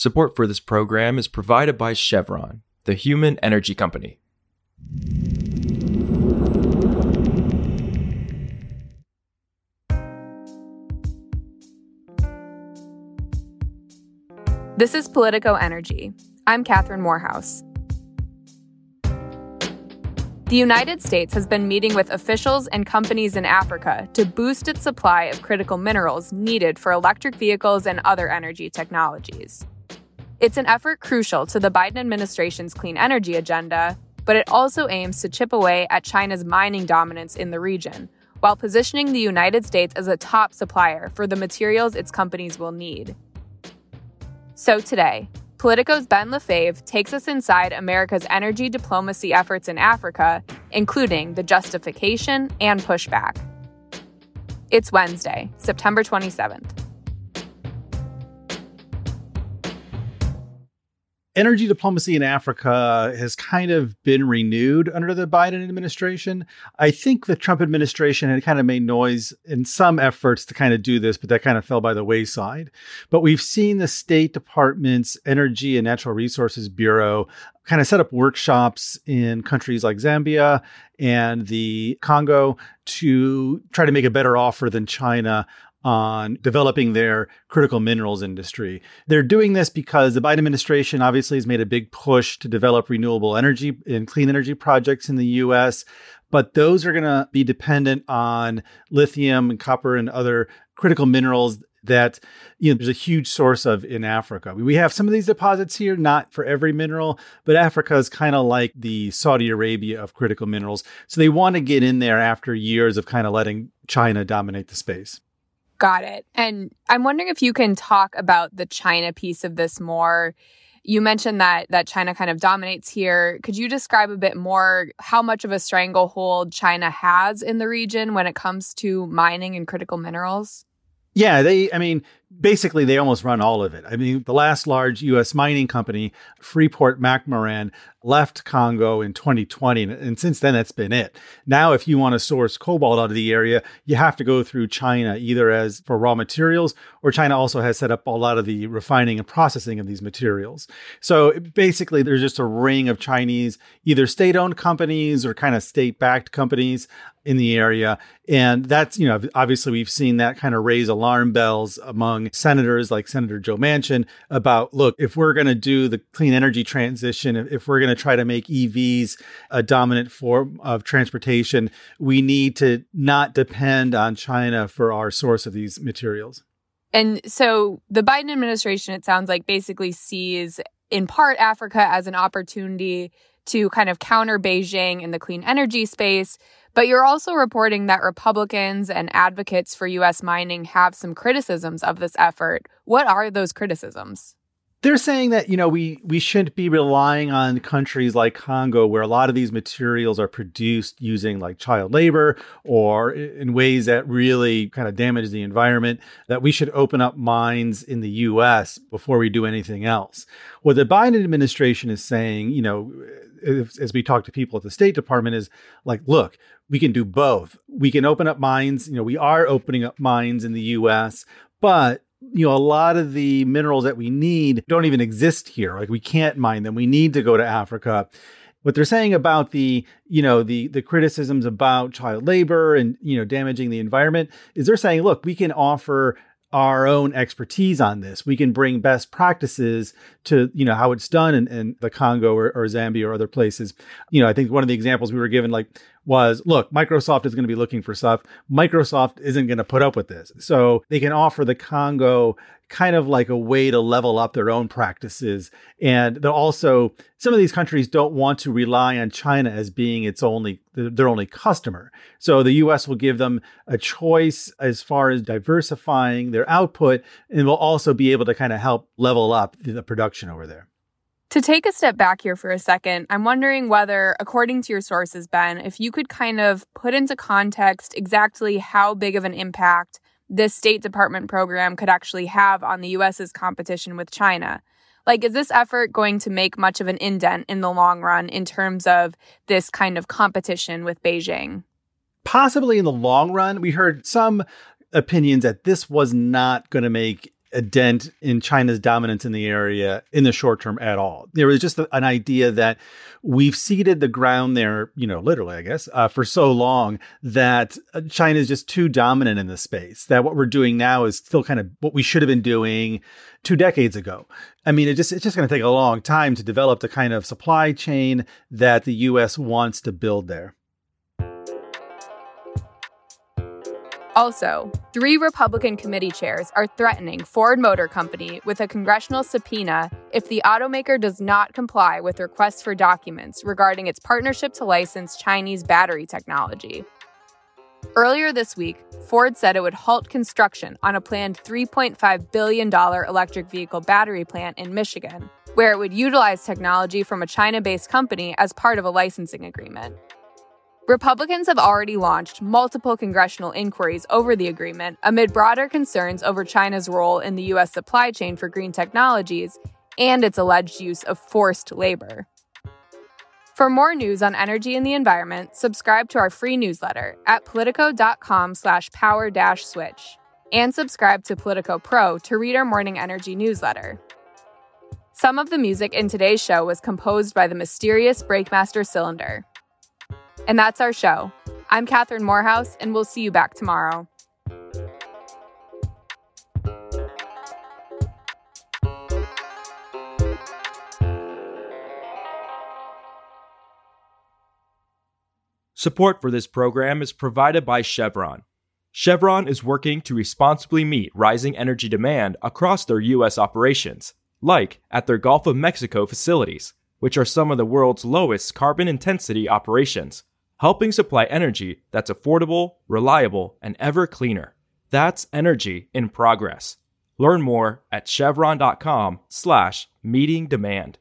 Support for this program is provided by Chevron, the human energy company. This is Politico Energy. I'm Catherine Morehouse. The United States has been meeting with officials and companies in Africa to boost its supply of critical minerals needed for electric vehicles and other energy technologies. It's an effort crucial to the Biden administration's clean energy agenda, but it also aims to chip away at China's mining dominance in the region, while positioning the United States as a top supplier for the materials its companies will need. So today, Politico's Ben Lefebvre takes us inside America's energy diplomacy efforts in Africa, including the justification and pushback. It's Wednesday, September 27th. Energy diplomacy in Africa has kind of been renewed under the Biden administration. I think the Trump administration had kind of made noise in some efforts to kind of do this, but that kind of fell by the wayside. But we've seen the State Department's Energy and Natural Resources Bureau kind of set up workshops in countries like Zambia and the Congo to try to make a better offer than China on developing their critical minerals industry. They're doing this because the Biden administration obviously has made a big push to develop renewable energy and clean energy projects in the US, but those are going to be dependent on lithium and copper and other critical minerals that you know there's a huge source of in Africa. We have some of these deposits here, not for every mineral, but Africa is kind of like the Saudi Arabia of critical minerals. So they want to get in there after years of kind of letting China dominate the space. Got it. And I'm wondering if you can talk about the China piece of this more. You mentioned that that China kind of dominates here. Could you describe a bit more how much of a stranglehold China has in the region when it comes to mining and critical minerals? Yeah, they I mean, basically they almost run all of it. I mean, the last large US mining company, Freeport McMoRan, left Congo in 2020. And since then, that's been it. Now, if you want to source cobalt out of the area, you have to go through China, either as for raw materials or China also has set up a lot of the refining and processing of these materials. So basically, there's just a ring of Chinese, either state owned companies or kind of state backed companies in the area. And that's, you know, obviously we've seen that kind of raise alarm bells among senators like Senator Joe Manchin about look, if we're going to do the clean energy transition, if we're going to try to make EVs a dominant form of transportation, we need to not depend on China for our source of these materials. And so the Biden administration, it sounds like, basically sees in part Africa as an opportunity to kind of counter Beijing in the clean energy space. But you're also reporting that Republicans and advocates for U.S. mining have some criticisms of this effort. What are those criticisms? They're saying that you know we we shouldn't be relying on countries like Congo where a lot of these materials are produced using like child labor or in ways that really kind of damage the environment that we should open up mines in the US before we do anything else. What the Biden administration is saying, you know, as we talk to people at the State Department is like, look, we can do both. We can open up mines, you know, we are opening up mines in the US, but you know, a lot of the minerals that we need don't even exist here. Like we can't mine them. We need to go to Africa. What they're saying about the, you know, the the criticisms about child labor and, you know, damaging the environment is they're saying, look, we can offer our own expertise on this. We can bring best practices to, you know, how it's done in, in the Congo or, or, Zambia or other places. You know, I think one of the examples we were given like was, look, Microsoft is going to be looking for stuff. Microsoft isn't going to put up with this. So they can offer the Congo kind of like a way to level up their own practices. And they'll also, some of these countries don't want to rely on China as being its only, their only customer. So the US will give them a choice as far as diversifying their output and will also be able to kind of help level up the production over there. To take a step back here for a second, I'm wondering whether, according to your sources, Ben, if you could kind of put into context exactly how big of an impact this State Department program could actually have on the US's competition with China. Like, is this effort going to make much of an indent in the long run in terms of this kind of competition with Beijing? Possibly in the long run. We heard some opinions that this was not going to make a dent in China's dominance in the area in the short term at all. There was just an idea that we've ceded the ground there, you know, literally, I guess, uh, for so long that uh, China is just too dominant in the space. That what we're doing now is still kind of what we should have been doing two decades ago. I mean, it just it's just going to take a long time to develop the kind of supply chain that the U.S. wants to build there. Also, three Republican committee chairs are threatening Ford Motor Company with a congressional subpoena if the automaker does not comply with requests for documents regarding its partnership to license Chinese battery technology. Earlier this week, Ford said it would halt construction on a planned $3.5 billion electric vehicle battery plant in Michigan, where it would utilize technology from a China based company as part of a licensing agreement. Republicans have already launched multiple congressional inquiries over the agreement amid broader concerns over China's role in the U.S. supply chain for green technologies and its alleged use of forced labor. For more news on energy and the environment, subscribe to our free newsletter at politico.com slash power dash switch and subscribe to Politico Pro to read our morning energy newsletter. Some of the music in today's show was composed by the mysterious Breakmaster Cylinder. And that's our show. I'm Catherine Morehouse, and we'll see you back tomorrow. Support for this program is provided by Chevron. Chevron is working to responsibly meet rising energy demand across their U.S. operations, like at their Gulf of Mexico facilities, which are some of the world's lowest carbon intensity operations helping supply energy that's affordable, reliable, and ever cleaner. That's energy in progress. Learn more at chevron.com slash meeting demand.